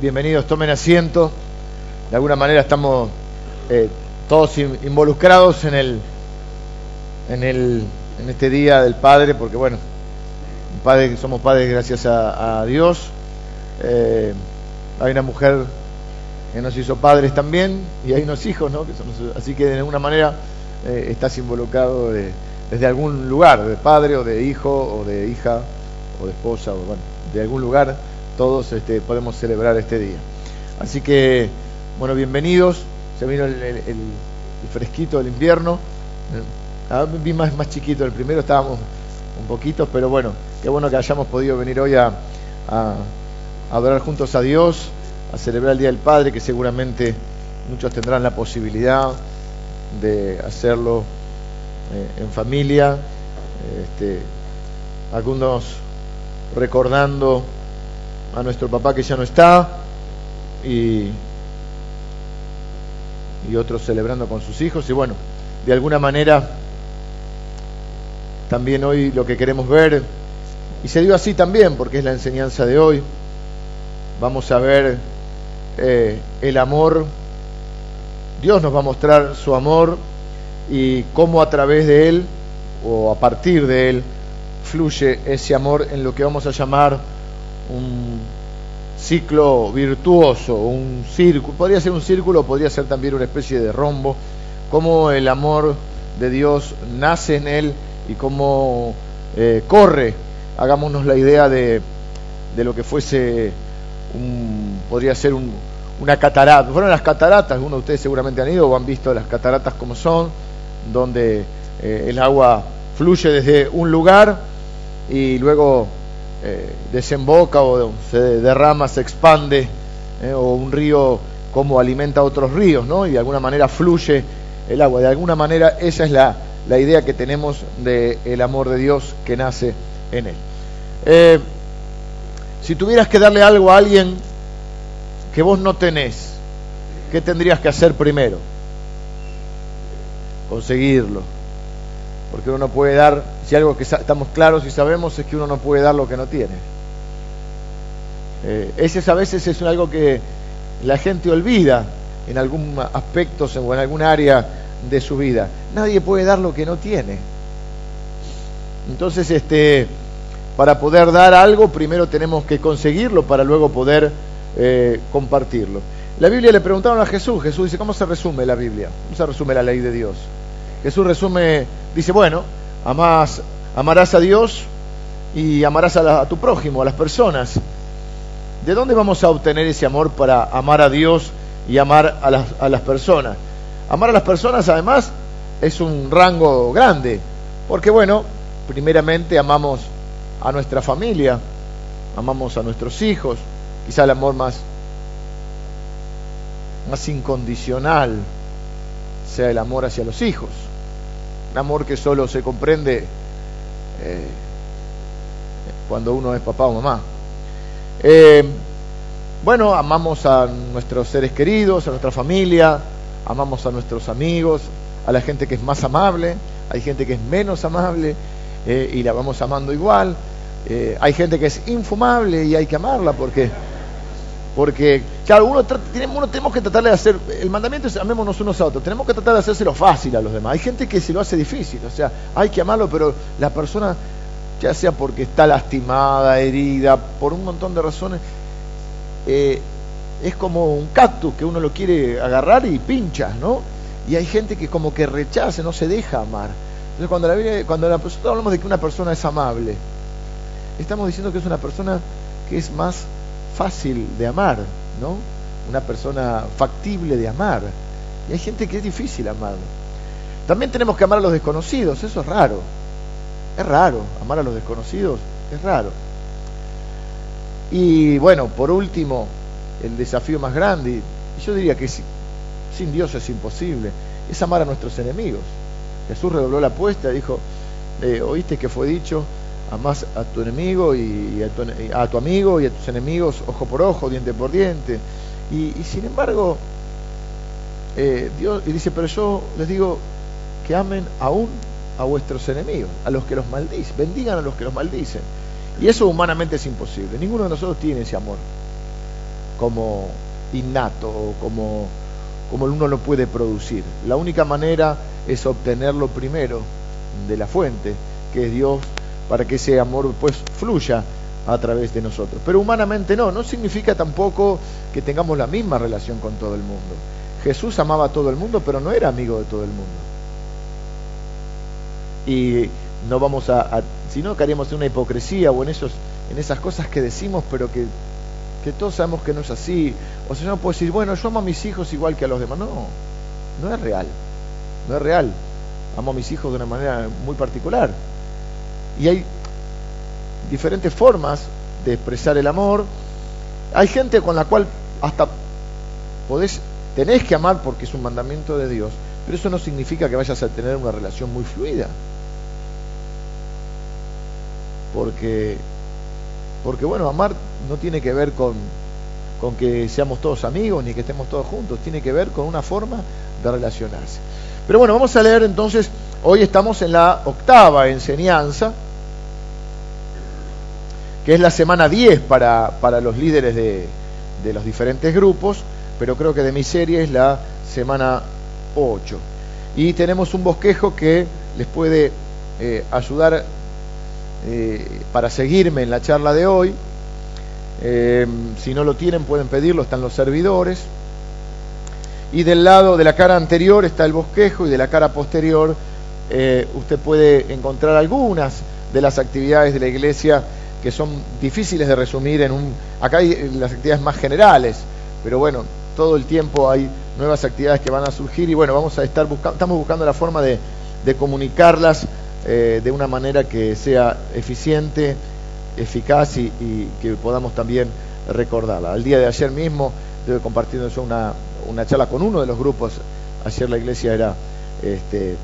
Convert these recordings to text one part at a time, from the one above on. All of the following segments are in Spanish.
bienvenidos, tomen asiento. De alguna manera estamos eh, todos involucrados en el, en el, en este día del Padre, porque bueno, padre, somos padres gracias a, Dios. Eh, hay una mujer que nos hizo padres también y hay unos hijos, ¿no? Que así que de alguna manera eh, estás involucrado desde algún lugar, de padre o de hijo o de hija o de esposa o bueno, de algún lugar todos este, podemos celebrar este día. Así que, bueno, bienvenidos. Se vino el, fresquito del invierno. Ah, vi más, más chiquito, el primero estábamos un poquito, pero bueno, qué bueno que hayamos podido venir hoy a, a, adorar juntos a Dios, a celebrar el Día del Padre, que seguramente muchos tendrán la posibilidad de hacerlo eh, en familia, este, algunos recordando a nuestro papá que ya no está y, y otros celebrando con sus hijos. Y bueno, de alguna manera también hoy lo que queremos ver, y se dio así también porque es la enseñanza de hoy, vamos a ver eh, el amor, Dios nos va a mostrar su amor y cómo a través de él o a partir de él fluye ese amor en lo que vamos a llamar un ciclo virtuoso, un círculo, podría ser un círculo, podría ser también una especie de rombo, cómo el amor de Dios nace en él y cómo eh, corre. Hagámonos la idea de, de lo que fuese, un, podría ser un, una catarata. Fueron las cataratas, algunos de ustedes seguramente han ido o han visto las cataratas como son, donde eh, el agua fluye desde un lugar y luego eh, desemboca o se derrama, se expande, eh, o un río como alimenta otros ríos, ¿no? Y de alguna manera fluye el agua. De alguna manera esa es la, la idea que tenemos del amor de Dios que nace en él. Eh, si tuvieras que darle algo a alguien que vos no tenés, ¿qué tendrías que hacer primero? Conseguirlo porque uno no puede dar, si algo que estamos claros y sabemos es que uno no puede dar lo que no tiene. Eh, ese a veces es algo que la gente olvida en algún aspecto o en algún área de su vida. Nadie puede dar lo que no tiene. Entonces, este, para poder dar algo, primero tenemos que conseguirlo para luego poder eh, compartirlo. La Biblia le preguntaron a Jesús, Jesús dice, ¿cómo se resume la Biblia? ¿Cómo se resume la ley de Dios? Jesús resume, dice, bueno, amarás a Dios y amarás a, tu prójimo, a las personas. ¿De dónde vamos a obtener ese amor para amar a Dios y amar a las, a las personas? Amar a las personas además es un rango grande, porque bueno, primeramente amamos a nuestra familia, amamos a nuestros hijos, quizá el amor más, más incondicional sea el amor hacia los hijos un amor que solo se comprende eh, cuando uno es papá o mamá. Eh, bueno, amamos a nuestros seres queridos, a nuestra familia, amamos a nuestros amigos, a la gente que es más amable, hay gente que es menos amable eh, y la vamos amando igual, hay gente que es infumable y hay que amarla porque porque, claro, uno, uno tenemos que tratar de hacer, el mandamiento es amémonos unos a otros, tenemos que tratar de hacérselo fácil a los demás. Hay gente que se lo hace difícil, o sea, hay que amarlo, pero la persona, ya sea porque está lastimada, herida, por un montón de razones, eh, es como un cactus que uno lo quiere agarrar y pincha, ¿no? Y hay gente que como que rechaza, no se deja amar. Entonces cuando, la cuando nosotros hablamos de que una persona es amable, estamos diciendo que es una persona que es más fácil de amar, ¿no? Una persona factible de amar. Y hay gente que es difícil amar. También tenemos que amar a los desconocidos, eso es raro. Es raro, amar a los desconocidos es raro. Y bueno, por último, el desafío más grande, y yo diría que sin Dios es imposible, es amar a nuestros enemigos. Jesús redobló la apuesta, dijo, eh, oíste que fue dicho, amás a tu enemigo y a tu, amigo y a tus enemigos ojo por ojo, diente por diente. Y, sin embargo, eh, Dios y dice, pero yo les digo que amen aún a vuestros enemigos, a los que los maldicen, bendigan a los que los maldicen. Y eso humanamente es imposible. Ninguno de nosotros tiene ese amor. como innato como, como uno lo puede producir. La única manera es obtenerlo primero de la fuente, que es Dios, para que ese amor pues fluya a través de nosotros. Pero humanamente no, no significa tampoco que tengamos la misma relación con todo el mundo. Jesús amaba a todo el mundo, pero no era amigo de todo el mundo. Y no vamos a, si no caeríamos en una hipocresía o en esos en esas cosas que decimos, pero que, que todos sabemos que no es así. O sea, no puedo decir, bueno, yo amo a mis hijos igual que a los demás. No, no es real. No es real. Amo a mis hijos de una manera muy particular. Y hay diferentes formas de expresar el amor. Hay gente con la cual hasta podés, tenés que amar porque es un mandamiento de Dios, pero eso no significa que vayas a tener una relación muy fluida. Porque, bueno, amar no tiene que ver con, con que seamos todos amigos ni que estemos todos juntos, tiene que ver con una forma de relacionarse. Pero bueno, vamos a leer entonces, hoy estamos en la octava enseñanza, que es la semana 10 para, para los líderes de, de los diferentes grupos, pero creo que de mi serie es la semana 8. Y tenemos un bosquejo que les puede eh, ayudar eh, para seguirme en la charla de hoy. Eh, si no lo tienen, pueden pedirlo, están los servidores. Y del lado de la cara anterior está el bosquejo y de la cara posterior usted puede encontrar algunas de las actividades de la iglesia que son difíciles de resumir en un... Acá hay las actividades más generales, pero bueno, todo el tiempo hay nuevas actividades que van a surgir y bueno, vamos a estar buscando, estamos buscando la forma de, de comunicarlas eh, de una manera que sea eficiente, eficaz y, que podamos también recordarla. Al día de ayer mismo estuve compartiendo yo una, una charla con uno de los grupos. Ayer la iglesia era, este,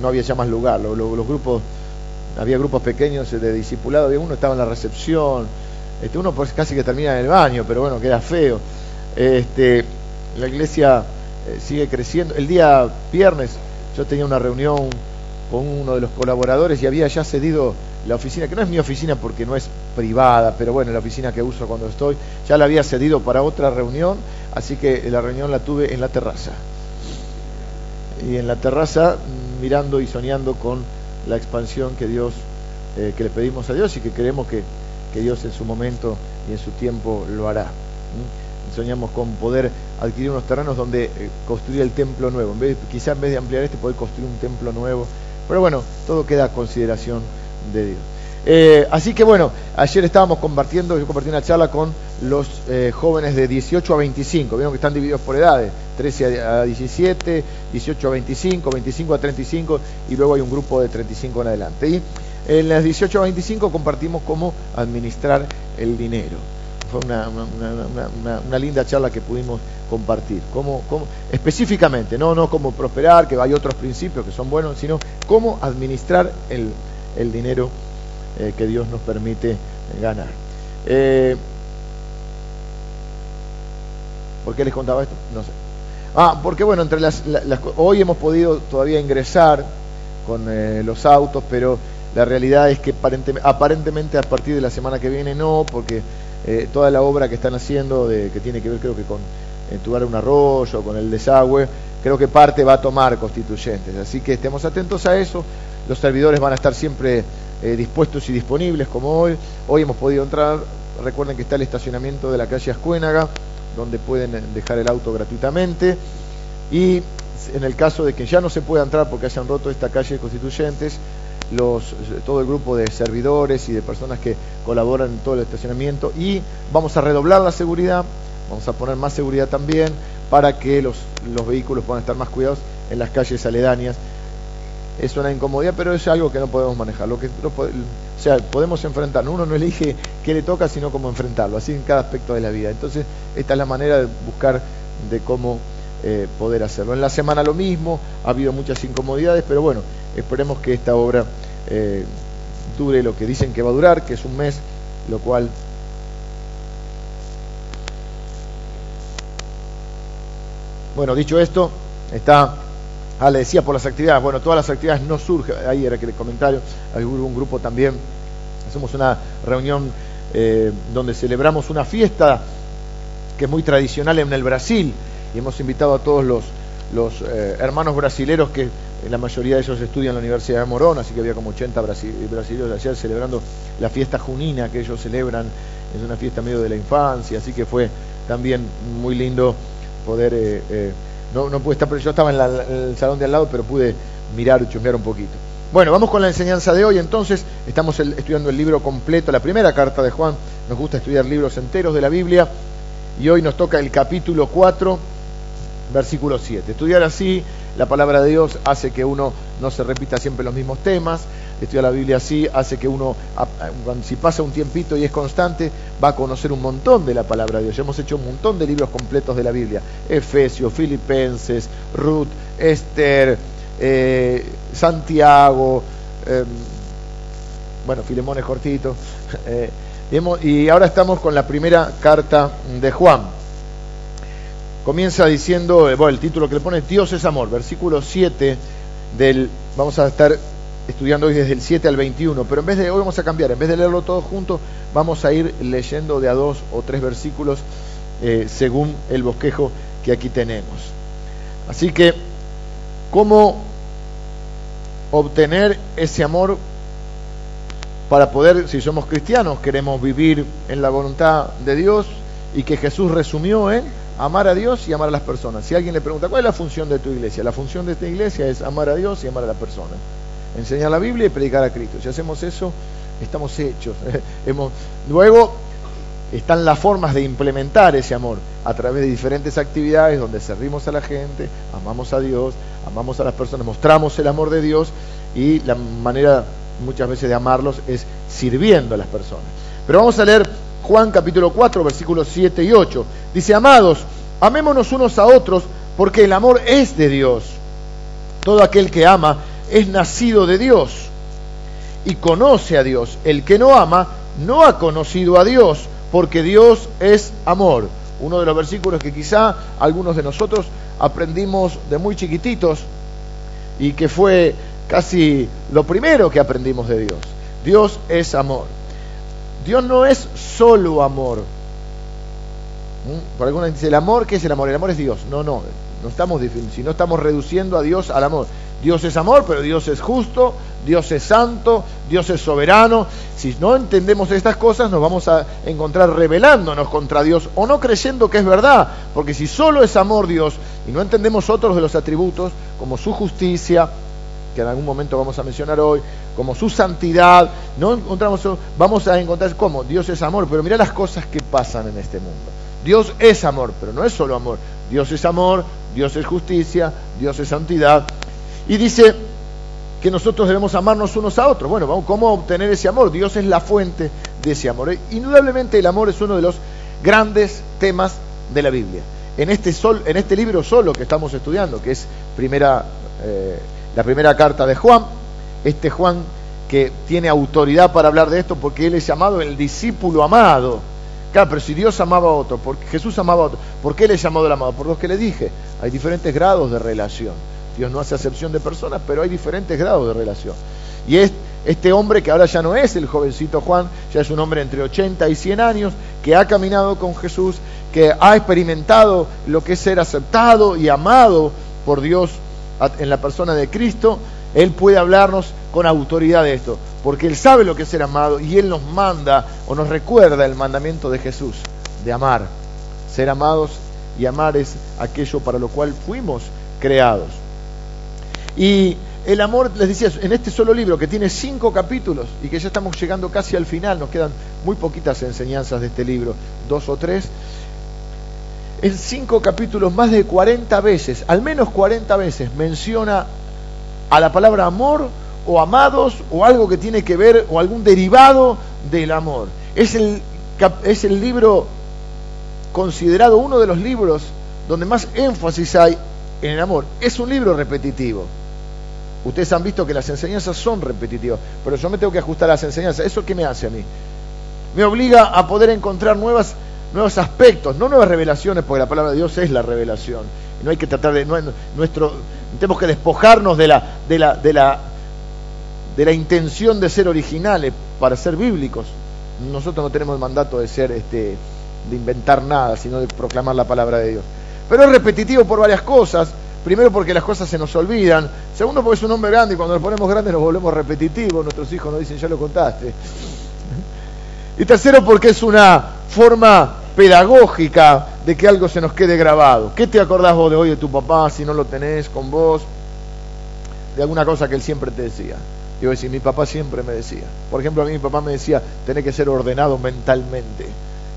no había ya más lugar, los, grupos, había grupos pequeños de discipulado, había uno estaba en la recepción, este, uno pues casi que termina en el baño, pero bueno, queda feo. Este, la iglesia eh, sigue creciendo. El día viernes yo tenía una reunión con uno de los colaboradores y había ya cedido la oficina, que no es mi oficina porque no es privada, pero bueno, la oficina que uso cuando estoy, ya la había cedido para otra reunión, así que la reunión la tuve en la terraza. Y en la terraza mirando y soñando con la expansión que Dios, eh, que le pedimos a Dios y que creemos que, que Dios en su momento y en su tiempo lo hará soñamos con poder adquirir unos terrenos donde eh, construir el templo nuevo. En vez, quizá en vez de ampliar este, poder construir un templo nuevo. Pero bueno, todo queda a consideración de Dios. Eh, así que bueno, ayer estábamos compartiendo, yo compartí una charla con los eh, jóvenes de 18 a 25, vieron que están divididos por edades, 13 a 17, 18 a 25, 25 a 35 y luego hay un grupo de 35 en adelante. Y en las 18 a 25 compartimos cómo administrar el dinero fue una, una, linda charla que pudimos compartir. Cómo, cómo, específicamente, no, no cómo prosperar, que hay otros principios que son buenos, sino cómo administrar el, el dinero eh, que Dios nos permite ganar. Eh, ¿Por qué les contaba esto? No sé. Ah, porque bueno, entre las, hoy hemos podido todavía ingresar con eh, los autos, pero la realidad es que aparentemente a partir de la semana que viene no, porque eh, toda la obra que están haciendo, de, que tiene que ver creo que con entubar un arroyo, con el desagüe, creo que parte va a tomar constituyentes. Así que estemos atentos a eso. Los servidores van a estar siempre eh, dispuestos y disponibles como hoy. Hoy hemos podido entrar, recuerden que está el estacionamiento de la calle Ascuénaga, donde pueden dejar el auto gratuitamente. Y en el caso de que ya no se pueda entrar porque hayan roto esta calle de constituyentes, los, todo el grupo de servidores y de personas que colaboran en todo el estacionamiento y vamos a redoblar la seguridad, vamos a poner más seguridad también para que los, los vehículos puedan estar más cuidados en las calles aledañas. Es una incomodidad, pero es algo que no podemos manejar. Lo que, o sea, podemos enfrentarlo. Uno no elige qué le toca, sino cómo enfrentarlo, así en cada aspecto de la vida. Entonces, esta es la manera de buscar de cómo eh, poder hacerlo. En la semana lo mismo, ha habido muchas incomodidades, pero bueno, Esperemos que esta obra eh, dure lo que dicen que va a durar, que es un mes, lo cual Bueno, dicho esto, está, ah, le decía por las actividades, bueno, todas las actividades no surgen, ahí era que el comentario, hay un grupo también, hacemos una reunión eh, donde celebramos una fiesta que es muy tradicional en el Brasil, y hemos invitado a todos los, los eh, hermanos brasileros que la mayoría de ellos estudian en la Universidad de Morón, así que había como 80 brasileños ayer celebrando la fiesta junina que ellos celebran, es una fiesta medio de la infancia, así que fue también muy lindo poder, eh, no, pude estar, yo estaba en, el salón de al lado, pero pude mirar y chusmear un poquito. Bueno, vamos con la enseñanza de hoy. Entonces, estamos estudiando el libro completo, la primera carta de Juan. Nos gusta estudiar libros enteros de la Biblia. Y hoy nos toca el capítulo 4, versículo 7. Estudiar así la palabra de Dios hace que uno no se repita siempre los mismos temas. Estudiar la Biblia así hace que uno, si pasa un tiempito y es constante, va a conocer un montón de la palabra de Dios. Ya hemos hecho un montón de libros completos de la Biblia. Efesios, Filipenses, Ruth, Esther, eh, Santiago, em, bueno, Filemón es cortito, eh, y ahora estamos con la primera carta de Juan. Comienza diciendo, eh, bueno, el título que le pone Dios es amor, versículo 7 del, vamos a estar estudiando hoy desde el 7 al 21, pero en vez de, hoy vamos a cambiar, en vez de leerlo todo junto, vamos a ir leyendo de a dos o tres versículos según el bosquejo que aquí tenemos. Así que, ¿cómo obtener ese amor para poder, si somos cristianos, queremos vivir en la voluntad de Dios y que Jesús resumió en amar a Dios y amar a las personas. Si alguien le pregunta, ¿cuál es la función de tu iglesia? La función de esta iglesia es amar a Dios y amar a las personas. Enseñar la Biblia y predicar a Cristo. Si hacemos eso, estamos hechos. Luego están las formas de implementar ese amor a través de diferentes actividades donde servimos a la gente, amamos a Dios, amamos a las personas, mostramos el amor de Dios y la manera muchas veces de amarlos es sirviendo a las personas. Pero vamos a leer Juan capítulo 4 versículos 7 y 8. Dice, amados, amémonos unos a otros porque el amor es de Dios. Todo aquel que ama es nacido de Dios y conoce a Dios. El que no ama no ha conocido a Dios porque Dios es amor. Uno de los versículos que quizá algunos de nosotros aprendimos de muy chiquititos y que fue casi lo primero que aprendimos de Dios. Dios es amor. Dios no es solo amor. ¿Mm? Por algunos dice el amor, ¿qué es el amor? El amor es Dios. No, no, no estamos si no estamos reduciendo a Dios al amor. Dios es amor, pero Dios es justo, Dios es santo, Dios es soberano. Si no entendemos estas cosas, nos vamos a encontrar rebelándonos contra Dios o no creyendo que es verdad. Porque si solo es amor Dios y no entendemos otros de los atributos, como su justicia, que en algún momento vamos a mencionar hoy, como su santidad, no encontramos, vamos a encontrar cómo Dios es amor, pero mira las cosas que pasan en este mundo. Dios es amor, pero no es solo amor. Dios es amor, Dios es justicia, Dios es santidad. Y dice que nosotros debemos amarnos unos a otros. Bueno, ¿cómo obtener ese amor? Dios es la fuente de ese amor. Indudablemente el amor es uno de los grandes temas de la Biblia. En este, sol, en este libro solo que estamos estudiando, que es primera, eh, la primera carta de Juan, este Juan que tiene autoridad para hablar de esto porque él es llamado el discípulo amado. Claro, pero si Dios amaba a otro, porque Jesús amaba a otro, ¿por qué le llamó el amado? Por lo que le dije, hay diferentes grados de relación. Dios no hace acepción de personas, pero hay diferentes grados de relación. Y es este hombre que ahora ya no es el jovencito Juan, ya es un hombre entre 80 y 100 años, que ha caminado con Jesús, que ha experimentado lo que es ser aceptado y amado por Dios en la persona de Cristo, él puede hablarnos con autoridad de esto, porque Él sabe lo que es ser amado y Él nos manda o nos recuerda el mandamiento de Jesús, de amar. Ser amados y amar es aquello para lo cual fuimos creados. Y el amor, les decía, en este solo libro que tiene cinco capítulos y que ya estamos llegando casi al final, nos quedan muy poquitas enseñanzas de este libro, dos o tres, en cinco capítulos más de 40 veces, al menos 40 veces, menciona a la palabra amor o amados o algo que tiene que ver o algún derivado del amor. Es el, es el libro considerado uno de los libros donde más énfasis hay en el amor. Es un libro repetitivo. Ustedes han visto que las enseñanzas son repetitivas, pero yo me tengo que ajustar a las enseñanzas. ¿Eso qué me hace a mí? Me obliga a poder encontrar nuevas, nuevos aspectos, no nuevas revelaciones, porque la palabra de Dios es la revelación. No hay que tratar de. nuestro, tenemos que despojarnos de la, de, la, de, la, de la intención de ser originales para ser bíblicos. Nosotros no tenemos el mandato de ser este, de inventar nada, sino de proclamar la palabra de Dios. Pero es repetitivo por varias cosas. Primero porque las cosas se nos olvidan. Segundo porque es un hombre grande y cuando nos ponemos grandes nos volvemos repetitivos. Nuestros hijos nos dicen, ya lo contaste. Y tercero porque es una forma pedagógica de que algo se nos quede grabado. ¿Qué te acordás vos de hoy de tu papá si no lo tenés con vos? De alguna cosa que él siempre te decía. Yo decir, mi papá siempre me decía. Por ejemplo, a mí mi papá me decía, tenés que ser ordenado mentalmente.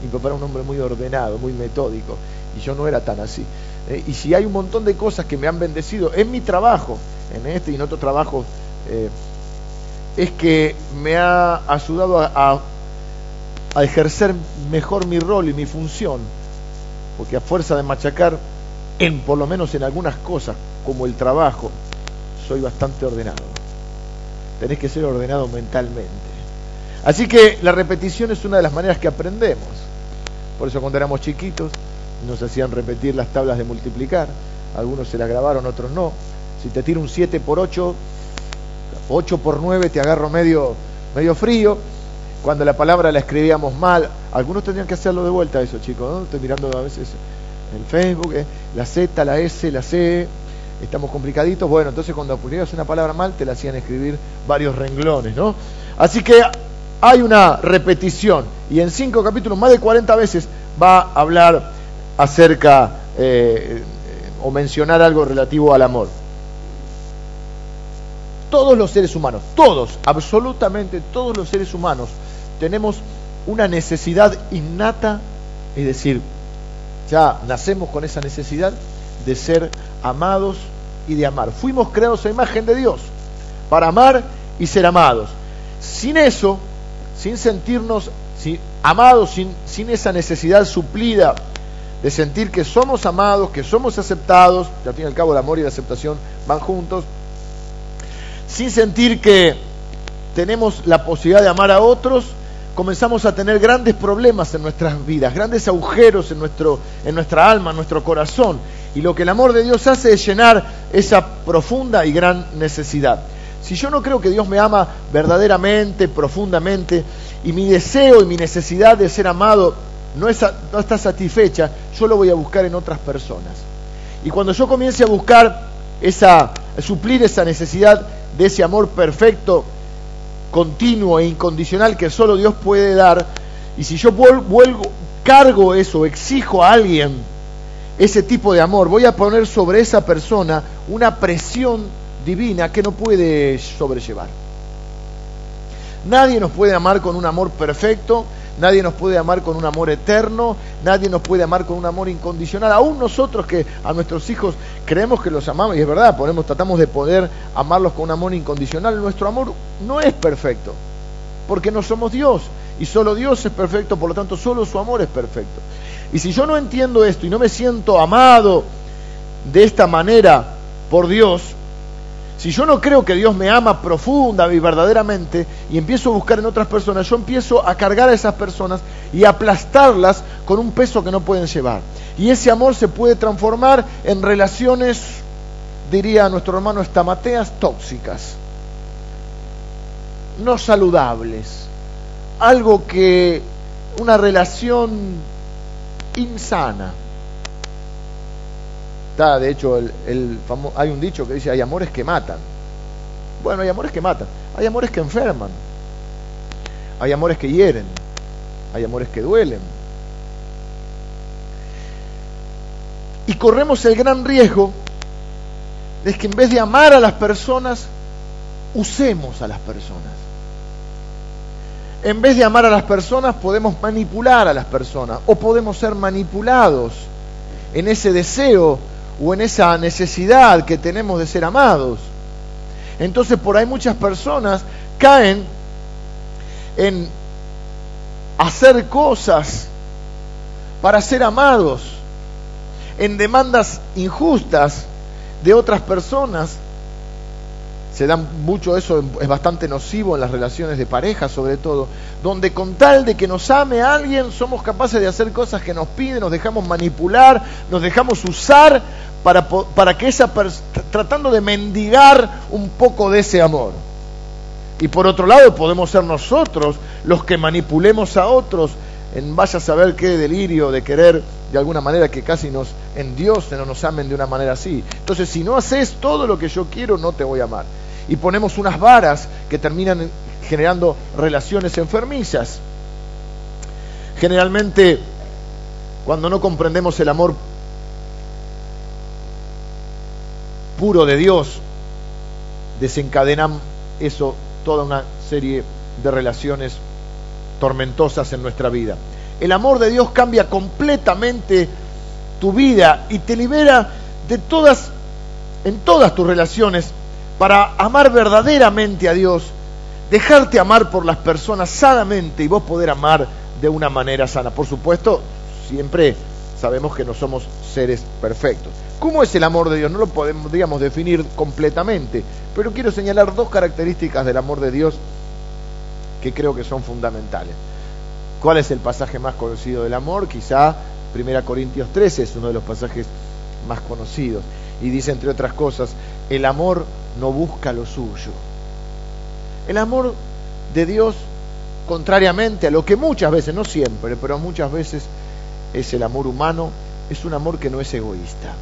Mi papá era un hombre muy ordenado, muy metódico, y yo no era tan así. Eh, y si hay un montón de cosas que me han bendecido en mi trabajo, en este y en otro trabajo, eh, es que me ha ayudado a, ejercer mejor mi rol y mi función, porque a fuerza de machacar, en por lo menos en algunas cosas, como el trabajo, soy bastante ordenado. Tenés que ser ordenado mentalmente. Así que la repetición es una de las maneras que aprendemos. Por eso cuando éramos chiquitos nos hacían repetir las tablas de multiplicar. Algunos se las grabaron, otros no. Si te tiro un 7 por 8, 8 por 9 te agarro medio, medio frío. Cuando la palabra la escribíamos mal, algunos tendrían que hacerlo de vuelta eso, chicos. ¿no? Estoy mirando a veces en Facebook, ¿eh? la Z, la S, la C, estamos complicaditos. Bueno, entonces cuando ponías una palabra mal, te la hacían escribir varios renglones, ¿no? Así que hay una repetición y en cinco capítulos, más de 40 veces, va a hablar acerca eh, o mencionar algo relativo al amor. Todos los seres humanos, todos, absolutamente todos los seres humanos, tenemos una necesidad innata, es decir, ya nacemos con esa necesidad de ser amados y de amar. Fuimos creados a imagen de Dios para amar y ser amados. Sin eso, sin sentirnos amados, sin esa necesidad suplida de sentir que somos amados, que somos aceptados, que al fin y al cabo el amor y la aceptación van juntos, sin sentir que tenemos la posibilidad de amar a otros, comenzamos a tener grandes problemas en nuestras vidas, grandes agujeros en, nuestro, en nuestra alma, en nuestro corazón. Y lo que el amor de Dios hace es llenar esa profunda y gran necesidad. Si yo no creo que Dios me ama verdaderamente, profundamente, y mi deseo y mi necesidad de ser amado no, no está satisfecha, yo lo voy a buscar en otras personas. Y cuando yo comience a buscar esa, suplir esa necesidad de ese amor perfecto, continuo e incondicional que solo Dios puede dar, y si yo vuelvo, cargo eso, exijo a alguien ese tipo de amor, voy a poner sobre esa persona una presión divina que no puede sobrellevar. Nadie nos puede amar con un amor perfecto, nadie nos puede amar con un amor eterno, nadie nos puede amar con un amor incondicional. Aún nosotros que a nuestros hijos creemos que los amamos, y es verdad, ponemos, tratamos de poder amarlos con un amor incondicional, nuestro amor no es perfecto, porque no somos Dios, y solo Dios es perfecto, por lo tanto solo su amor es perfecto. Y si yo no entiendo esto y no me siento amado de esta manera por Dios, si yo no creo que Dios me ama profunda y verdaderamente y empiezo a buscar en otras personas, yo empiezo a cargar a esas personas y aplastarlas con un peso que no pueden llevar. Y ese amor se puede transformar en relaciones, diría nuestro hermano estamateas, tóxicas, no saludables, algo que, una relación insana de hecho, hay un dicho que dice, hay amores que matan. Bueno, hay amores que matan, hay amores que enferman, hay amores que hieren, hay amores que duelen. Y corremos el gran riesgo de que en vez de amar a las personas, usemos a las personas. En vez de amar a las personas, podemos manipular a las personas o podemos ser manipulados en ese deseo o en esa necesidad que tenemos de ser amados. Entonces por ahí muchas personas caen en hacer cosas para ser amados, en demandas injustas de otras personas se da mucho eso, es bastante nocivo en las relaciones de pareja sobre todo, donde con tal de que nos ame alguien somos capaces de hacer cosas que nos piden, nos dejamos manipular, nos dejamos usar para, para que esa tratando de mendigar un poco de ese amor. Y por otro lado podemos ser nosotros los que manipulemos a otros en vaya a saber qué delirio de querer de alguna manera que casi nos en Dios no nos amen de una manera así. Entonces, si no haces todo lo que yo quiero, no te voy a amar. Y ponemos unas varas que terminan generando relaciones enfermizas. Generalmente, cuando no comprendemos el amor puro de Dios, desencadenan eso toda una serie de relaciones tormentosas en nuestra vida. El amor de Dios cambia completamente tu vida y te libera de todas, en todas tus relaciones, para amar verdaderamente a Dios, dejarte amar por las personas sanamente y vos poder amar de una manera sana. Por supuesto, siempre sabemos que no somos seres perfectos. ¿Cómo es el amor de Dios? No lo podemos, digamos, definir completamente, pero quiero señalar dos características del amor de Dios que creo que son fundamentales. ¿Cuál es el pasaje más conocido del amor? Quizá 1 Corintios 13 es uno de los pasajes más conocidos. Y dice, entre otras cosas, el amor no busca lo suyo. El amor de Dios, contrariamente a lo que muchas veces, no siempre, pero muchas veces es el amor humano, es un amor que no es egoísta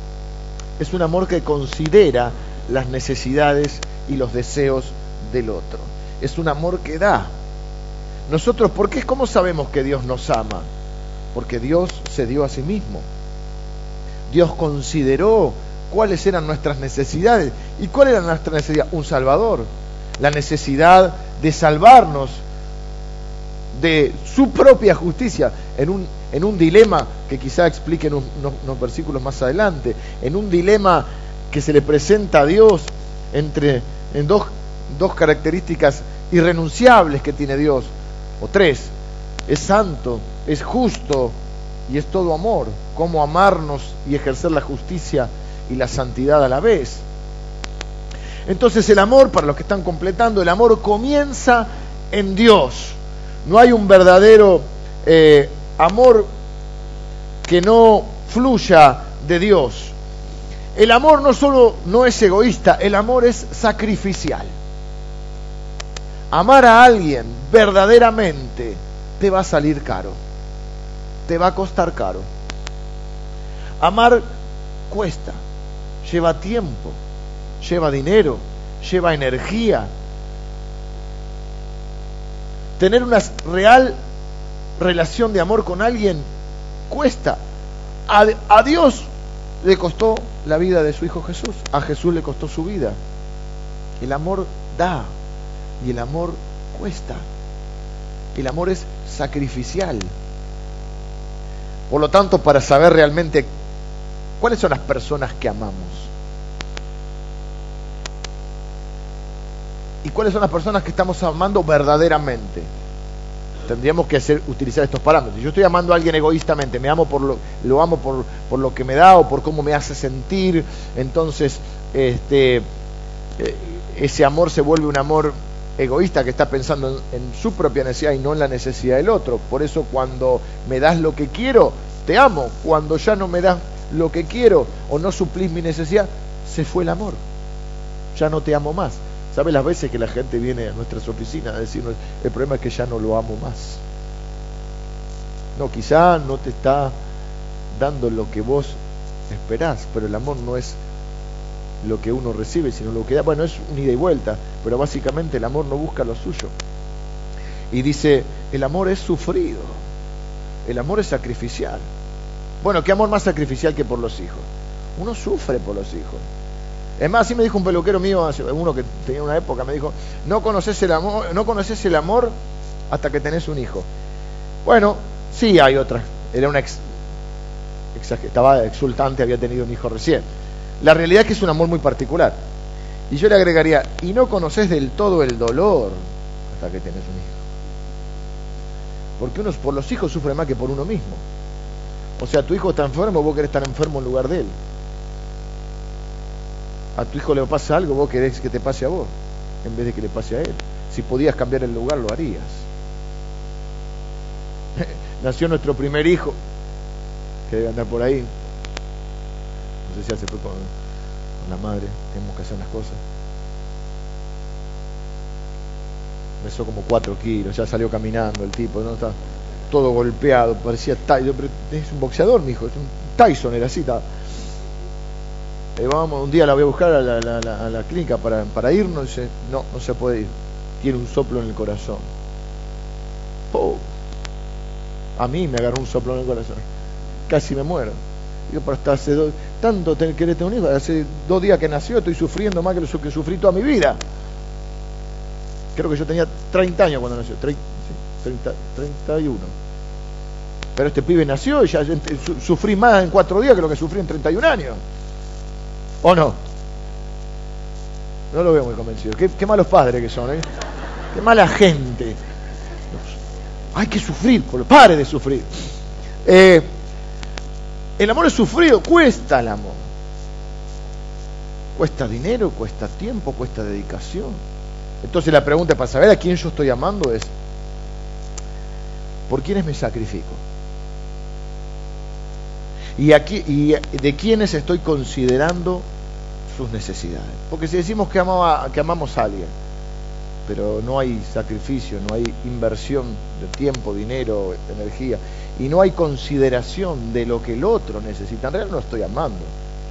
es un amor que considera las necesidades y los deseos del otro. Es un amor que da. Nosotros, ¿por qué? ¿Cómo sabemos que Dios nos ama? Porque Dios se dio a sí mismo. Dios consideró cuáles eran nuestras necesidades. ¿Y cuál era nuestra necesidad? Un Salvador. La necesidad de salvarnos de su propia justicia en un, en un dilema que quizá explique en unos, versículos más adelante, en un dilema que se le presenta a Dios entre en dos, dos características irrenunciables que tiene Dios, o tres, es santo, es justo y es todo amor, cómo amarnos y ejercer la justicia y la santidad a la vez. Entonces el amor, para los que están completando, el amor comienza en Dios no hay un verdadero eh, amor que no fluya de Dios. El amor no solo no es egoísta, el amor es sacrificial. Amar a alguien verdaderamente te va a salir caro, te va a costar caro. Amar cuesta, lleva tiempo, lleva dinero, lleva energía, Tener una real relación de amor con alguien cuesta. A, Dios le costó la vida de su Hijo Jesús. A Jesús le costó su vida. El amor da y el amor cuesta. El amor es sacrificial. Por lo tanto, para saber realmente cuáles son las personas que amamos y cuáles son las personas que estamos amando verdaderamente. Tendríamos que hacer, utilizar estos parámetros. Yo estoy amando a alguien egoístamente, me amo por lo, lo amo por, por lo que me da o por cómo me hace sentir. Entonces, este, eh, ese amor se vuelve un amor egoísta que está pensando en, en, su propia necesidad y no en la necesidad del otro. Por eso cuando me das lo que quiero, te amo. Cuando ya no me das lo que quiero o no suplís mi necesidad, se fue el amor. Ya no te amo más. ¿Sabe las veces que la gente viene a nuestras oficinas a decirnos, el problema es que ya no lo amo más? No, quizá no te está dando lo que vos esperás, pero el amor no es lo que uno recibe, sino lo que da. Bueno, es un ida y vuelta, pero básicamente el amor no busca lo suyo. Y dice, el amor es sufrido, el amor es sacrificial. Bueno, ¿qué amor más sacrificial que por los hijos? Uno sufre por los hijos. Es más, así me dijo un peluquero mío, uno que tenía una época, me dijo, no conoces el amor, no conoces el amor hasta que tenés un hijo. Bueno, sí hay otra. Era una ex, estaba exultante, había tenido un hijo recién. La realidad es que es un amor muy particular. Y yo le agregaría, y no conoces del todo el dolor hasta que tenés un hijo. Porque uno por los hijos sufre más que por uno mismo. O sea, tu hijo está enfermo, vos querés estar enfermo en lugar de él a tu hijo le pasa algo, vos querés que te pase a vos, en vez de que le pase a él. Si podías cambiar el lugar, lo harías. Nació nuestro primer hijo, que debe andar por ahí. No sé si ya se fue con, la madre, tenemos que hacer las cosas. Pesó como cuatro kilos, ya salió caminando el tipo, ¿no? Está, todo golpeado, parecía Tyson, pero es un boxeador, mi hijo, es un Tyson, era así. Eh, un día la voy a buscar a la, clínica para, para irnos, dice, no, no se puede ir, tiene un soplo en el corazón. Oh. A mí me agarró un soplo en el corazón, casi me muero. Digo, pero hasta hace dos, tanto querer tener un hijo, hace dos días que nació estoy sufriendo más que lo que sufrí toda mi vida. Creo que yo tenía 30 años cuando nació, 30, 31. Pero este pibe nació y ya sufrí más en cuatro días que lo que sufrí en 31 años. ¿O no? No lo veo muy convencido. Qué, malos padres que son, ¿eh? Qué mala gente. Hay que sufrir, pare de sufrir. Eh, el amor es sufrido, cuesta el amor. Cuesta dinero, cuesta tiempo, cuesta dedicación. Entonces la pregunta para saber a quién yo estoy amando es, ¿por quiénes me sacrifico? Y, aquí, y de quiénes estoy considerando sus necesidades. Porque si decimos que, que amamos a alguien, pero no hay sacrificio, no hay inversión de tiempo, dinero, energía, y no hay consideración de lo que el otro necesita, en realidad no lo estoy amando,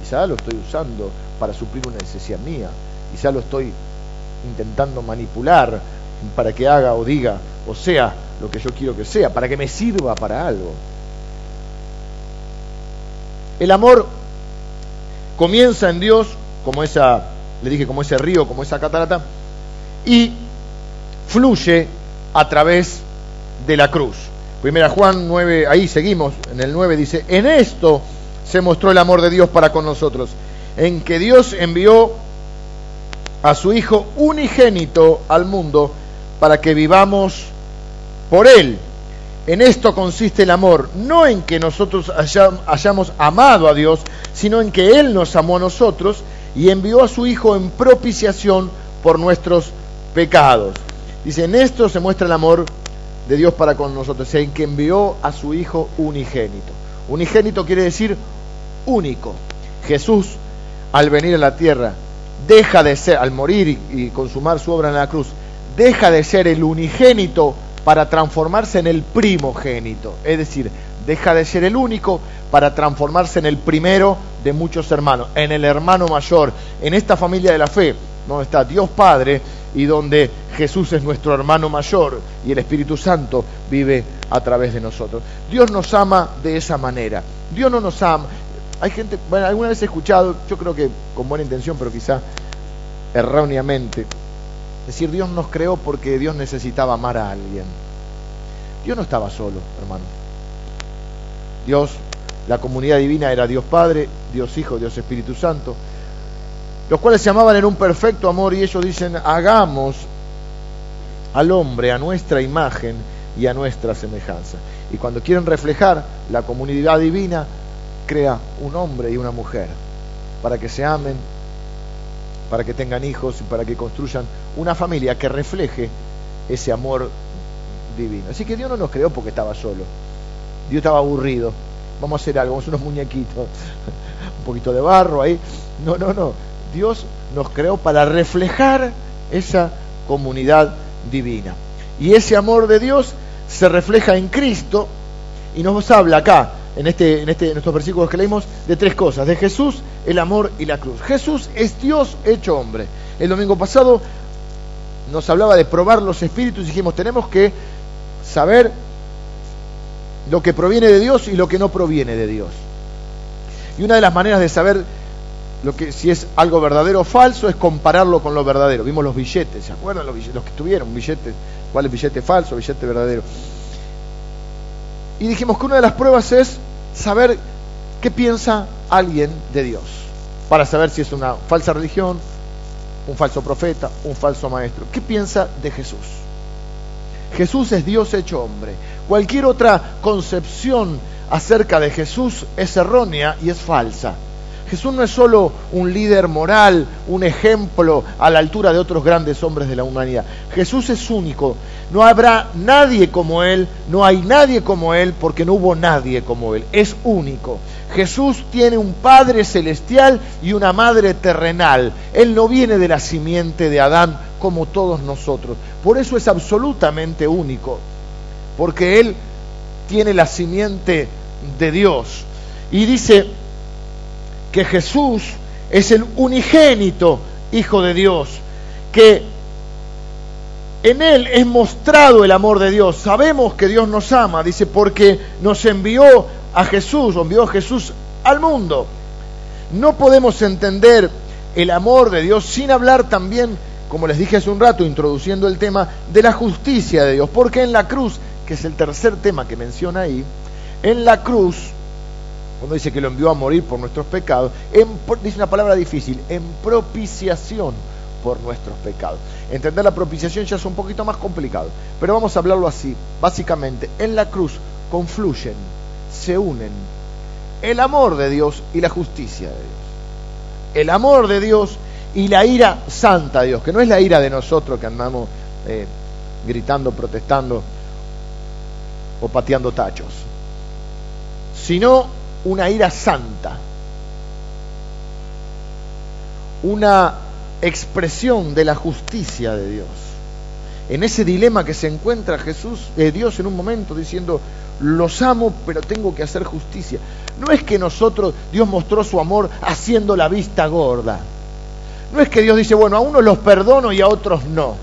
quizá lo estoy usando para suplir una necesidad mía, quizá lo estoy intentando manipular para que haga o diga o sea lo que yo quiero que sea, para que me sirva para algo. El amor comienza en Dios como esa, le dije, como ese río, como esa catarata, y fluye a través de la cruz. Primera Juan 9, ahí seguimos, en el 9 dice, en esto se mostró el amor de Dios para con nosotros, en que Dios envió a su Hijo unigénito al mundo para que vivamos por Él. En esto consiste el amor, no en que nosotros hayamos amado a Dios, sino en que Él nos amó a nosotros y envió a su Hijo en propiciación por nuestros pecados. Dice, en esto se muestra el amor de Dios para con nosotros, en que envió a su Hijo unigénito. Unigénito quiere decir único. Jesús, al venir a la tierra, deja de ser, al morir y, consumar su obra en la cruz, deja de ser el unigénito para transformarse en el primogénito. Es decir, deja de ser el único para transformarse en el primero de muchos hermanos, en el hermano mayor, en esta familia de la fe, donde está Dios Padre y donde Jesús es nuestro hermano mayor y el Espíritu Santo vive a través de nosotros. Dios nos ama de esa manera. Dios no nos ama, hay gente, bueno, alguna vez he escuchado, yo creo que con buena intención, pero quizá erróneamente, decir Dios nos creó porque Dios necesitaba amar a alguien. Dios no estaba solo, hermano. Dios, la comunidad divina era Dios Padre, Dios Hijo, Dios Espíritu Santo, los cuales se amaban en un perfecto amor y ellos dicen, hagamos al hombre a nuestra imagen y a nuestra semejanza. Y cuando quieren reflejar la comunidad divina, crea un hombre y una mujer para que se amen, para que tengan hijos y para que construyan una familia que refleje ese amor divino. Así que Dios no nos creó porque estaba solo. Dios estaba aburrido. Vamos a hacer algo, vamos a unos muñequitos, un poquito de barro ahí. No, no, no. Dios nos creó para reflejar esa comunidad divina. Y ese amor de Dios se refleja en Cristo y nos habla acá en, este, en, este, en estos versículos que leímos de tres cosas, de Jesús, el amor y la cruz. Jesús es Dios hecho hombre. El domingo pasado nos hablaba de probar los espíritus y dijimos, tenemos que saber lo que proviene de Dios y lo que no proviene de Dios. Y una de las maneras de saber lo que, si es algo verdadero o falso es compararlo con lo verdadero. Vimos los billetes, ¿se acuerdan los, billetes, los que tuvieron billetes? ¿Cuál es billete falso, billete verdadero? Y dijimos que una de las pruebas es saber qué piensa alguien de Dios, para saber si es una falsa religión, un falso profeta, un falso maestro. ¿Qué piensa de Jesús? Jesús es Dios hecho hombre. Cualquier otra concepción acerca de Jesús es errónea y es falsa. Jesús no es solo un líder moral, un ejemplo a la altura de otros grandes hombres de la humanidad. Jesús es único. No habrá nadie como Él, no hay nadie como Él, porque no hubo nadie como Él. Es único. Jesús tiene un Padre celestial y una Madre terrenal. Él no viene de la simiente de Adán como todos nosotros. Por eso es absolutamente único. Porque Él tiene la simiente de Dios. Y dice que Jesús es el unigénito Hijo de Dios, que en Él es mostrado el amor de Dios. Sabemos que Dios nos ama, dice, porque nos envió a Jesús, o envió a Jesús al mundo. No podemos entender el amor de Dios sin hablar también, como les dije hace un rato, introduciendo el tema de la justicia de Dios, porque en la cruz, que es el tercer tema que menciona ahí, en la cruz, cuando dice que lo envió a morir por nuestros pecados, dice una palabra difícil, en propiciación por nuestros pecados. Entender la propiciación ya es un poquito más complicado, pero vamos a hablarlo así. Básicamente, en la cruz confluyen, se unen el amor de Dios y la justicia de Dios. El amor de Dios y la ira santa de Dios, que no es la ira de nosotros que andamos eh, gritando, protestando o pateando tachos, sino una ira santa, una expresión de la justicia de Dios. En ese dilema que se encuentra Jesús, eh, Dios en un momento diciendo, los amo, pero tengo que hacer justicia. No es que nosotros, Dios mostró su amor haciendo la vista gorda. No es que Dios dice, bueno, a unos los perdono y a otros no,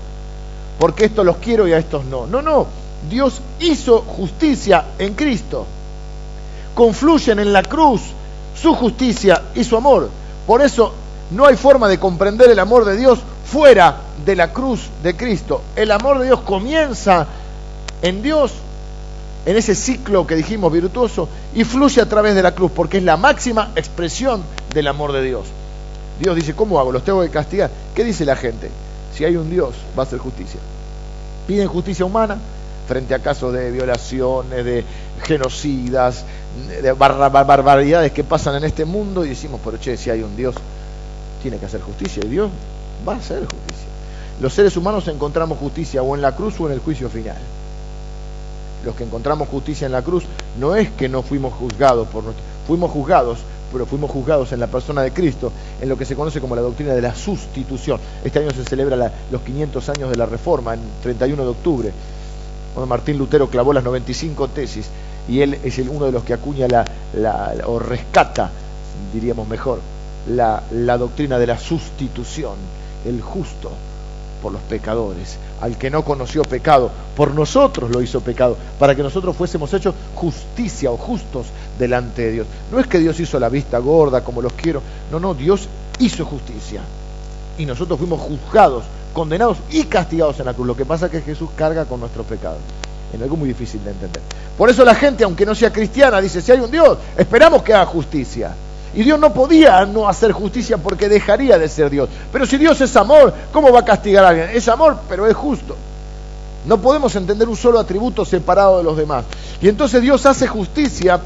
porque estos los quiero y a estos no. No, no, Dios hizo justicia en Cristo. Confluyen en la cruz su justicia y su amor. Por eso no hay forma de comprender el amor de Dios fuera de la cruz de Cristo. El amor de Dios comienza en Dios, en ese ciclo que dijimos virtuoso, y fluye a través de la cruz, porque es la máxima expresión del amor de Dios. Dios dice, ¿cómo hago? ¿Los tengo que castigar? ¿Qué dice la gente? Si hay un Dios, va a ser justicia. Piden justicia humana frente a casos de violaciones, de genocidas, de barbaridades que pasan en este mundo y decimos, pero che, si hay un Dios, tiene que hacer justicia y Dios va a hacer justicia. Los seres humanos encontramos justicia o en la cruz o en el juicio final. Los que encontramos justicia en la cruz no es que no fuimos juzgados por nuestro, fuimos juzgados, pero fuimos juzgados en la persona de Cristo, en lo que se conoce como la doctrina de la sustitución. Este año se celebra los 500 años de la Reforma, en 31 de octubre, cuando Martín Lutero clavó las 95 tesis, y él es el, uno de los que acuña la, o rescata, diríamos mejor, la, la doctrina de la sustitución, el justo por los pecadores, al que no conoció pecado, por nosotros lo hizo pecado, para que nosotros fuésemos hechos justicia o justos delante de Dios. No es que Dios hizo la vista gorda como los quiero, no, no, Dios hizo justicia. Y nosotros fuimos juzgados, condenados y castigados en la cruz. Lo que pasa es que Jesús carga con nuestros pecados. En algo muy difícil de entender. Por eso la gente, aunque no sea cristiana, dice, si hay un Dios, esperamos que haga justicia. Y Dios no podía no hacer justicia porque dejaría de ser Dios. Pero si Dios es amor, ¿cómo va a castigar a alguien? Es amor, pero es justo. No podemos entender un solo atributo separado de los demás. Y entonces Dios hace justicia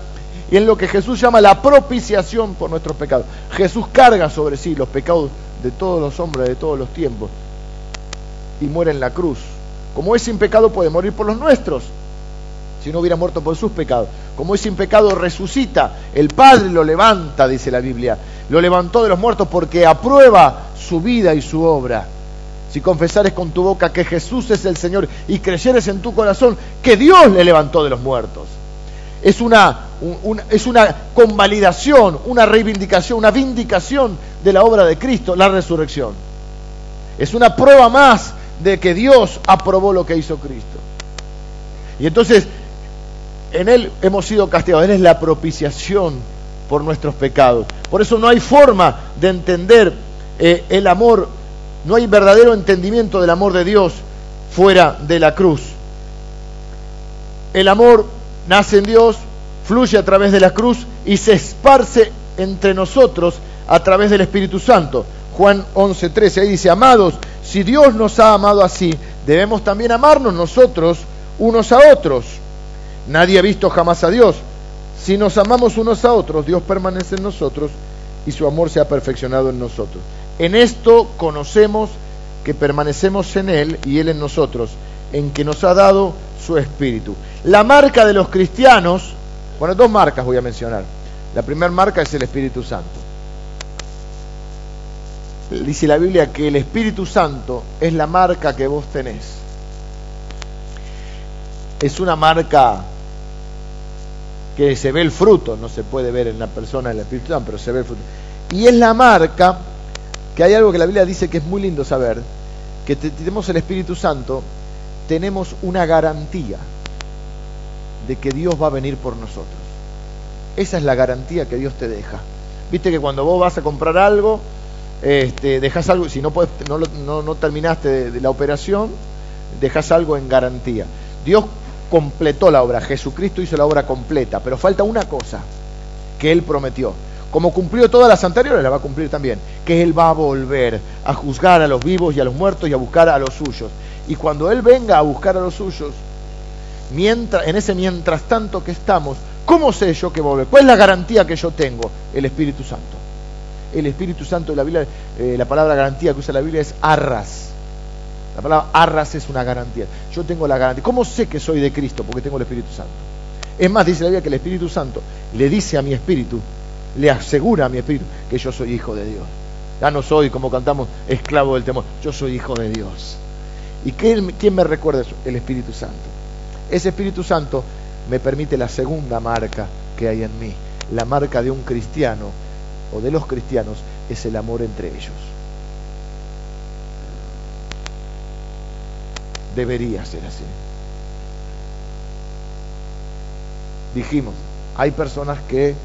en lo que Jesús llama la propiciación por nuestros pecados. Jesús carga sobre sí los pecados de todos los hombres de todos los tiempos y muere en la cruz. Como es sin pecado puede morir por los nuestros si no hubiera muerto por sus pecados. Como es sin pecado, resucita. El Padre lo levanta, dice la Biblia. Lo levantó de los muertos porque aprueba su vida y su obra. Si confesares con tu boca que Jesús es el Señor y creyeres en tu corazón que Dios le levantó de los muertos. Es una, es una convalidación, una reivindicación, una vindicación de la obra de Cristo, la resurrección. Es una prueba más de que Dios aprobó lo que hizo Cristo. Y entonces en Él hemos sido castigados. Él es la propiciación por nuestros pecados. Por eso no hay forma de entender eh, el amor, no hay verdadero entendimiento del amor de Dios fuera de la cruz. El amor nace en Dios, fluye a través de la cruz y se esparce entre nosotros a través del Espíritu Santo. Juan 11:13, ahí dice, amados, si Dios nos ha amado así, debemos también amarnos nosotros unos a otros. Nadie ha visto jamás a Dios. Si nos amamos unos a otros, Dios permanece en nosotros y su amor se ha perfeccionado en nosotros. En esto conocemos que permanecemos en Él y Él en nosotros, en que nos ha dado su Espíritu. La marca de los cristianos, bueno, dos marcas voy a mencionar. La primera marca es el Espíritu Santo. Dice la Biblia que el Espíritu Santo es la marca que vos tenés. Es una marca que se ve el fruto, no se puede ver en la persona el Espíritu Santo, pero se ve el fruto. Y es la marca, que hay algo que la Biblia dice que es muy lindo saber, que tenemos el Espíritu Santo, tenemos una garantía de que Dios va a venir por nosotros. Esa es la garantía que Dios te deja. Viste que cuando vos vas a comprar algo, este, dejas algo, si no, no, terminaste de, la operación, dejas algo en garantía. Dios completó la obra, Jesucristo hizo la obra completa, pero falta una cosa que Él prometió. Como cumplió todas las anteriores, la va a cumplir también, que Él va a volver a juzgar a los vivos y a los muertos y a buscar a los suyos. Y cuando Él venga a buscar a los suyos, mientras, en ese mientras tanto que estamos, ¿cómo sé yo que volver? ¿Cuál es la garantía que yo tengo? El Espíritu Santo el Espíritu Santo de la Biblia, eh, la palabra garantía que usa la Biblia es arras. La palabra arras es una garantía. Yo tengo la garantía. ¿Cómo sé que soy de Cristo? Porque tengo el Espíritu Santo. Es más, dice la Biblia que el Espíritu Santo le dice a mi espíritu, le asegura a mi espíritu que yo soy hijo de Dios. Ya no soy, como cantamos, esclavo del temor. Yo soy hijo de Dios. ¿Y quién me recuerda eso? El Espíritu Santo. Ese Espíritu Santo me permite la segunda marca que hay en mí, la marca de un cristiano o de los cristianos es el amor entre ellos. Debería ser así. Dijimos, hay personas que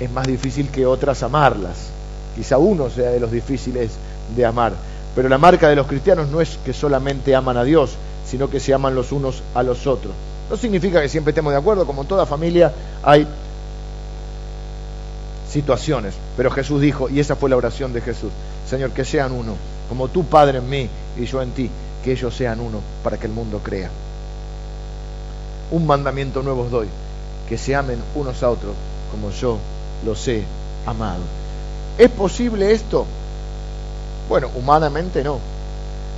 es más difícil que otras amarlas. Quizá uno sea de los difíciles de amar. Pero la marca de los cristianos no es que solamente aman a Dios, sino que se aman los unos a los otros. No significa que siempre estemos de acuerdo, como en toda familia hay situaciones. Pero Jesús dijo, y esa fue la oración de Jesús, Señor, que sean uno, como tu Padre en mí y yo en ti, que ellos sean uno para que el mundo crea. Un mandamiento nuevo os doy, que se amen unos a otros como yo los he amado. ¿Es posible esto? Bueno, humanamente no.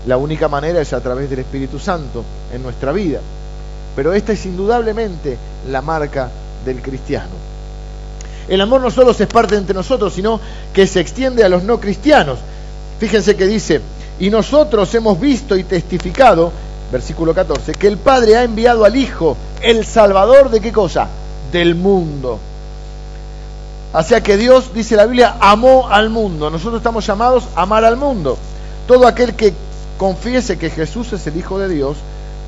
La única manera es a través del Espíritu Santo en nuestra vida. Pero esta es indudablemente la marca del cristiano. El amor no solo se esparce entre nosotros, sino que se extiende a los no cristianos. Fíjense que dice, y nosotros hemos visto y testificado, versículo 14, que el Padre ha enviado al Hijo, el Salvador de qué cosa? Del mundo. O sea que Dios, dice la Biblia, amó al mundo. Nosotros estamos llamados a amar al mundo. Todo aquel que confiese que Jesús es el Hijo de Dios,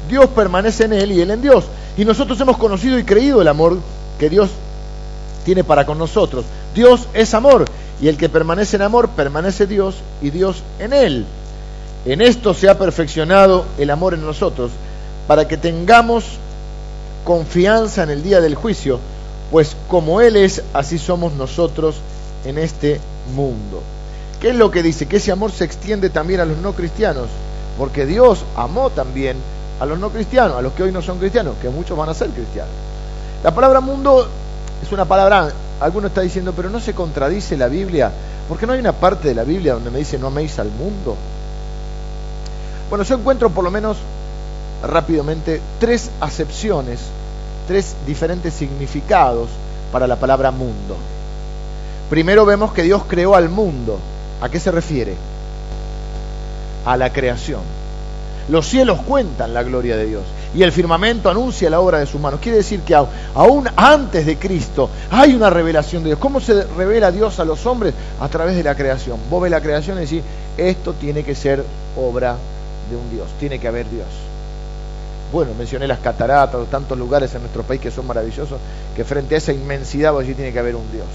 Dios permanece en él y él en Dios. Y nosotros hemos conocido y creído el amor que Dios tiene para con nosotros. Dios es amor y el que permanece en amor permanece Dios y Dios en él. En esto se ha perfeccionado el amor en nosotros para que tengamos confianza en el día del juicio, pues como Él es, así somos nosotros en este mundo. ¿Qué es lo que dice? Que ese amor se extiende también a los no cristianos, porque Dios amó también a los no cristianos, a los que hoy no son cristianos, que muchos van a ser cristianos. La palabra mundo es una palabra, alguno está diciendo, pero no se contradice la Biblia, porque no hay una parte de la Biblia donde me dice no améis al mundo. Bueno, yo encuentro por lo menos rápidamente tres acepciones, tres diferentes significados para la palabra mundo. Primero vemos que Dios creó al mundo. ¿A qué se refiere? A la creación. Los cielos cuentan la gloria de Dios y el firmamento anuncia la obra de sus manos. Quiere decir que aún antes de Cristo hay una revelación de Dios. ¿Cómo se revela Dios a los hombres? A través de la creación. Vos ves la creación y decís, esto tiene que ser obra de un Dios, tiene que haber Dios. Bueno, mencioné las cataratas, tantos lugares en nuestro país que son maravillosos, que frente a esa inmensidad allí tiene que haber un Dios.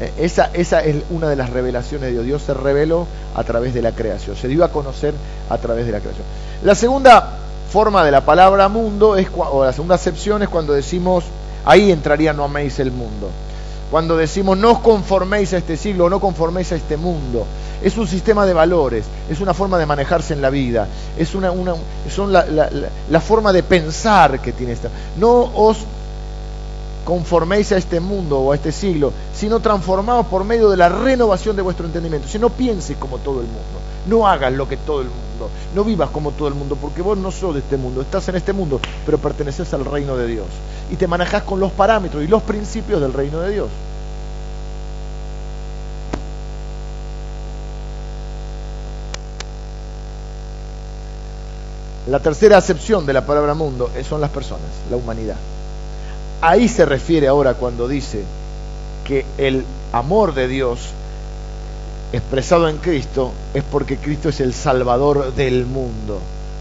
Eh, esa, esa es una de las revelaciones de Dios. Dios se reveló a través de la creación, se dio a conocer a través de la creación. La segunda forma de la palabra mundo, es, o la segunda acepción es cuando decimos, ahí entraría no améis el mundo. Cuando decimos no os conforméis a este siglo, no conforméis a este mundo. Es un sistema de valores, es una forma de manejarse en la vida, es una, son la, forma de pensar que tiene esta. No os conforméis a este mundo o a este siglo, sino transformados por medio de la renovación de vuestro entendimiento. Si no pienses como todo el mundo, no hagas lo que todo el mundo, no vivas como todo el mundo, porque vos no sos de este mundo, estás en este mundo, pero perteneces al reino de Dios. Y te manejas con los parámetros y los principios del reino de Dios. La tercera acepción de la palabra mundo son las personas, la humanidad. ahí se refiere ahora cuando dice que el amor de Dios expresado en Cristo es porque Cristo es el Salvador del mundo,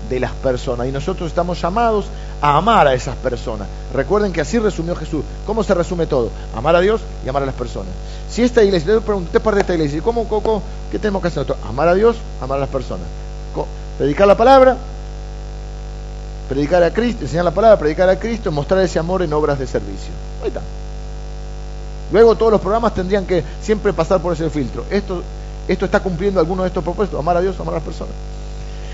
de las personas. Y nosotros estamos llamados a amar a esas personas. Recuerden que así resumió Jesús. ¿Cómo se resume todo? Amar a Dios y amar a las personas. Si esta iglesia, le parte de esta iglesia, ¿cómo, Coco, qué tenemos que hacer nosotros? Amar a Dios, amar a las personas. Predicar la palabra, predicar a Cristo, enseñar la palabra, predicar a Cristo, mostrar ese amor en obras de servicio. Ahí está. Luego todos los programas tendrían que siempre pasar por ese filtro. Esto, esto está cumpliendo alguno de estos propuestos, amar a Dios, amar a las personas.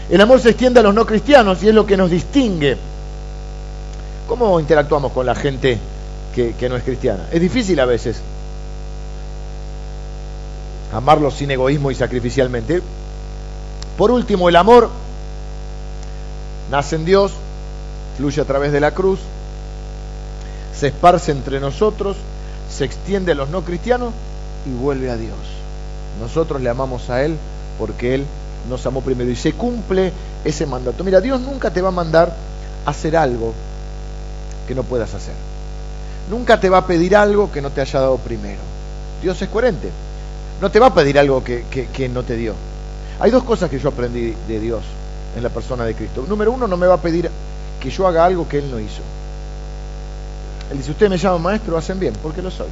El amor se extiende a los no cristianos y es lo que nos distingue. ¿Cómo interactuamos con la gente que, que no es cristiana? Es difícil a veces amarlos sin egoísmo y sacrificialmente. Por último, el amor nace en Dios, fluye a través de la cruz, se esparce entre nosotros, se extiende a los no cristianos y vuelve a Dios. Nosotros le amamos a Él porque Él nos amó primero y se cumple ese mandato. Mira, Dios nunca te va a mandar a hacer algo que no puedas hacer. Nunca te va a pedir algo que no te haya dado primero. Dios es coherente. No te va a pedir algo que, que no te dio. Hay dos cosas que yo aprendí de Dios en la persona de Cristo. Número uno, no me va a pedir que yo haga algo que Él no hizo. Él dice, usted me llama maestro, hacen bien, porque lo soy.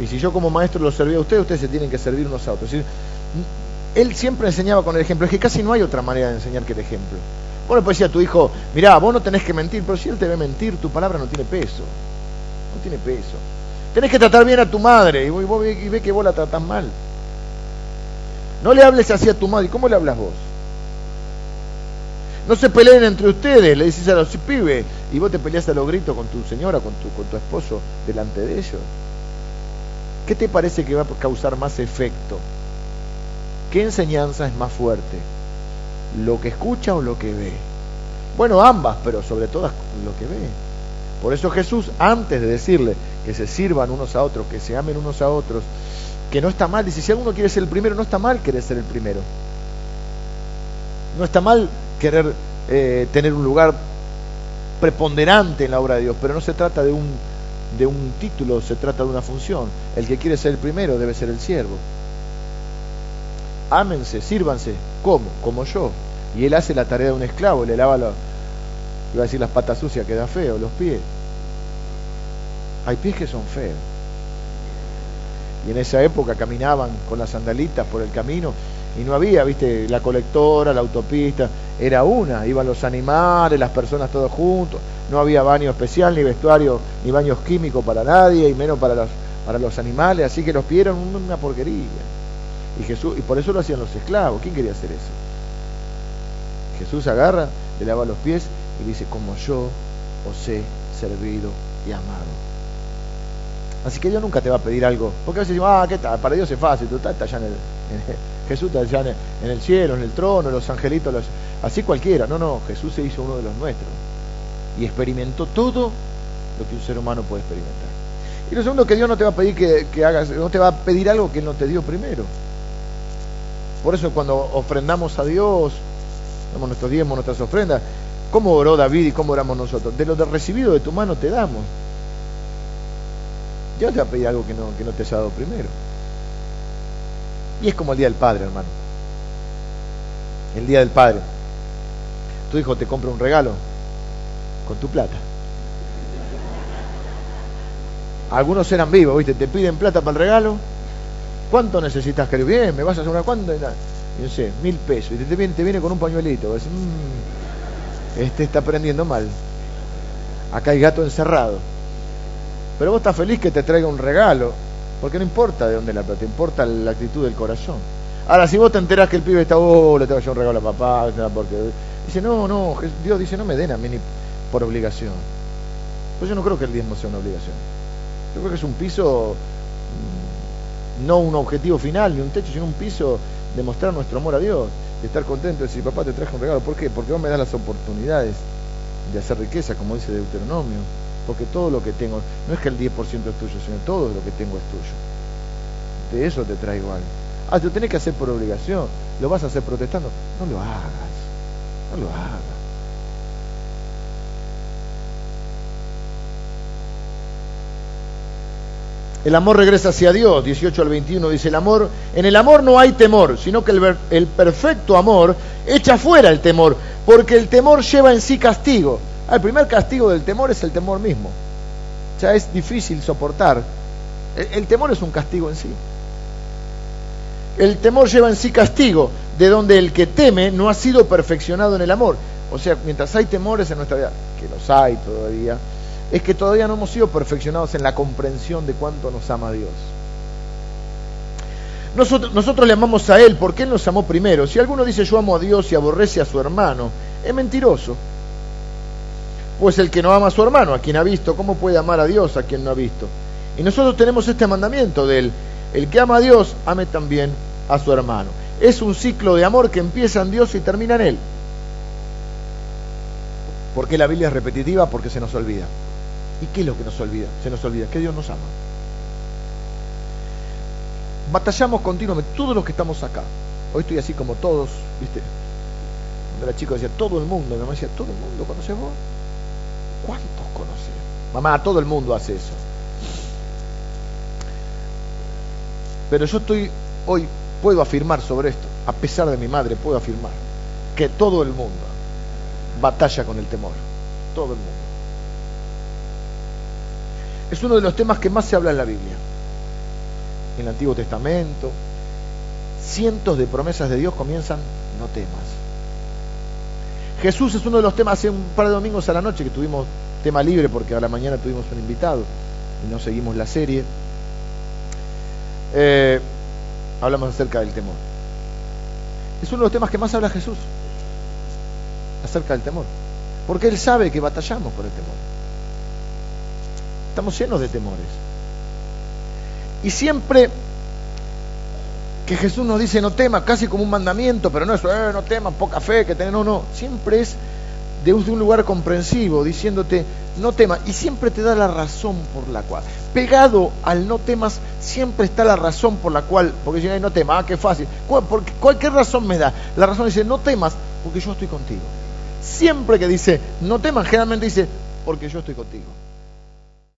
Y si yo como maestro lo serví a ustedes, ustedes se tienen que servir unos a otros. Él siempre enseñaba con el ejemplo. Es que casi no hay otra manera de enseñar que el ejemplo. Vos le podés decir a tu hijo, mirá, vos no tenés que mentir, pero si él te ve mentir, tu palabra no tiene peso. No tiene peso. Tenés que tratar bien a tu madre y vos, ves que vos la tratás mal. No le hables así a tu madre. ¿Cómo le hablas vos? No se peleen entre ustedes, le dices a los pibes, y vos te peleas a los gritos con tu señora, con tu, con tu esposo, delante de ellos. ¿Qué te parece que va a causar más efecto? ¿Qué enseñanza es más fuerte? ¿Lo que escucha o lo que ve? Bueno, ambas, pero sobre todo lo que ve. Por eso Jesús, antes de decirle que se sirvan unos a otros, que se amen unos a otros, que no está mal, dice, si alguno quiere ser el primero, no está mal querer ser el primero. No está mal querer eh, tener un lugar preponderante en la obra de Dios, pero no se trata de un, de un título, se trata de una función. El que quiere ser el primero debe ser el siervo. Ámense, sírvanse, ¿cómo? Como yo. Y él hace la tarea de un esclavo, le lava, lo, iba a decir las patas sucias, queda feo, los pies. Hay pies que son feos. Y en esa época caminaban con las sandalitas por el camino y no había, viste, la colectora, la autopista, era una, iban los animales, las personas todos juntos, no había baño especial, ni vestuario, ni baños químicos para nadie, y menos para los, para los animales, así que los pidieron una porquería. Y Jesús, y por eso lo hacían los esclavos, ¿quién quería hacer eso? Jesús agarra, le lava los pies y dice, como yo os he servido y amado. Así que Dios nunca te va a pedir algo, porque a veces decimos, ah, ¿qué tal? Para Dios es fácil, tú estás allá en el, Jesús está allá en el cielo, en el trono, los angelitos, así cualquiera. No, no, Jesús se hizo uno de los nuestros y experimentó todo lo que un ser humano puede experimentar. Y lo segundo que Dios no te va a pedir que, hagas, no te va a pedir algo que Él no te dio primero. Por eso cuando ofrendamos a Dios, damos nuestros diezmos, nuestras ofrendas, ¿cómo oró David y cómo oramos nosotros? De lo de recibido de tu mano te damos. Dios te va a pedir algo que no, que no te haya dado primero. Y es como el Día del Padre, hermano. El Día del Padre. Tu hijo te compra un regalo con tu plata. Algunos eran vivos, ¿viste? Te piden plata para el regalo. ¿Cuánto necesitas, que Bien, ¿me vas a hacer una cuenta? Y no sé, mil pesos. Y te viene, te viene con un pañuelito. Mm, este está aprendiendo mal. Acá hay gato encerrado. Pero vos estás feliz que te traiga un regalo. Porque no importa de dónde la plata, importa la actitud del corazón. Ahora, si vos te enterás que el pibe está, oh, le tengo yo un regalo a papá, porque dice, no, no, Dios dice, no me den a mí ni por obligación. Pues yo no creo que el diezmo sea una obligación. Yo creo que es un piso, mm, no un objetivo final, ni un techo, sino un piso de mostrar nuestro amor a Dios, de estar contento, de decir, papá, te traje un regalo. ¿Por qué? Porque vos me das las oportunidades de hacer riqueza, como dice Deuteronomio porque todo lo que tengo, no es que el 10% es tuyo, sino todo lo que tengo es tuyo. De eso te traigo algo. Ah, lo tenés que hacer por obligación, lo vas a hacer protestando, no lo hagas, no lo hagas. El amor regresa hacia Dios, 18 al 21 dice el amor, en el amor no hay temor, sino que el, el perfecto amor echa fuera el temor, porque el temor lleva en sí castigo. El primer castigo del temor es el temor mismo. Ya es difícil soportar. El, temor es un castigo en sí. El temor lleva en sí castigo, de donde el que teme no ha sido perfeccionado en el amor. O sea, mientras hay temores en nuestra vida, que los hay todavía, es que todavía no hemos sido perfeccionados en la comprensión de cuánto nos ama Dios. Nosotros, nosotros, le amamos a Él porque Él nos amó primero. Si alguno dice yo amo a Dios y aborrece a su hermano, es mentiroso. Pues el que no ama a su hermano, a quien ha visto, ¿cómo puede amar a Dios a quien no ha visto? Y nosotros tenemos este mandamiento de Él. El que ama a Dios, ame también a su hermano. Es un ciclo de amor que empieza en Dios y termina en Él. ¿Por qué la Biblia es repetitiva? Porque se nos olvida. ¿Y qué es lo que nos olvida? Se nos olvida que Dios nos ama. Batallamos continuamente, todos los que estamos acá. Hoy estoy así como todos, ¿viste? Cuando era chico decía, todo el mundo. Mi mamá decía, ¿todo el mundo conoce vos? ¿Cuántos conoce? Mamá, todo el mundo hace eso. Pero yo estoy, hoy puedo afirmar sobre esto, a pesar de mi madre, puedo afirmar que todo el mundo batalla con el temor. Todo el mundo. Es uno de los temas que más se habla en la Biblia. En el Antiguo Testamento, cientos de promesas de Dios comienzan, no temas. Jesús es uno de los temas, hace un par de domingos a la noche que tuvimos tema libre porque a la mañana tuvimos un invitado y no seguimos la serie. Eh, hablamos acerca del temor. Es uno de los temas que más habla Jesús acerca del temor. Porque Él sabe que batallamos por el temor. Estamos llenos de temores. Y siempre que Jesús nos dice no temas, casi como un mandamiento, pero no es, eh, no temas, poca fe que tenés, no, no, siempre es de un lugar comprensivo, diciéndote no temas, y siempre te da la razón por la cual. Pegado al no temas, siempre está la razón por la cual, porque si no temas, ah, qué fácil. ¿Cualquier razón me da? La razón dice, no temas, porque yo estoy contigo. Siempre que dice, no temas, generalmente dice, porque yo estoy contigo.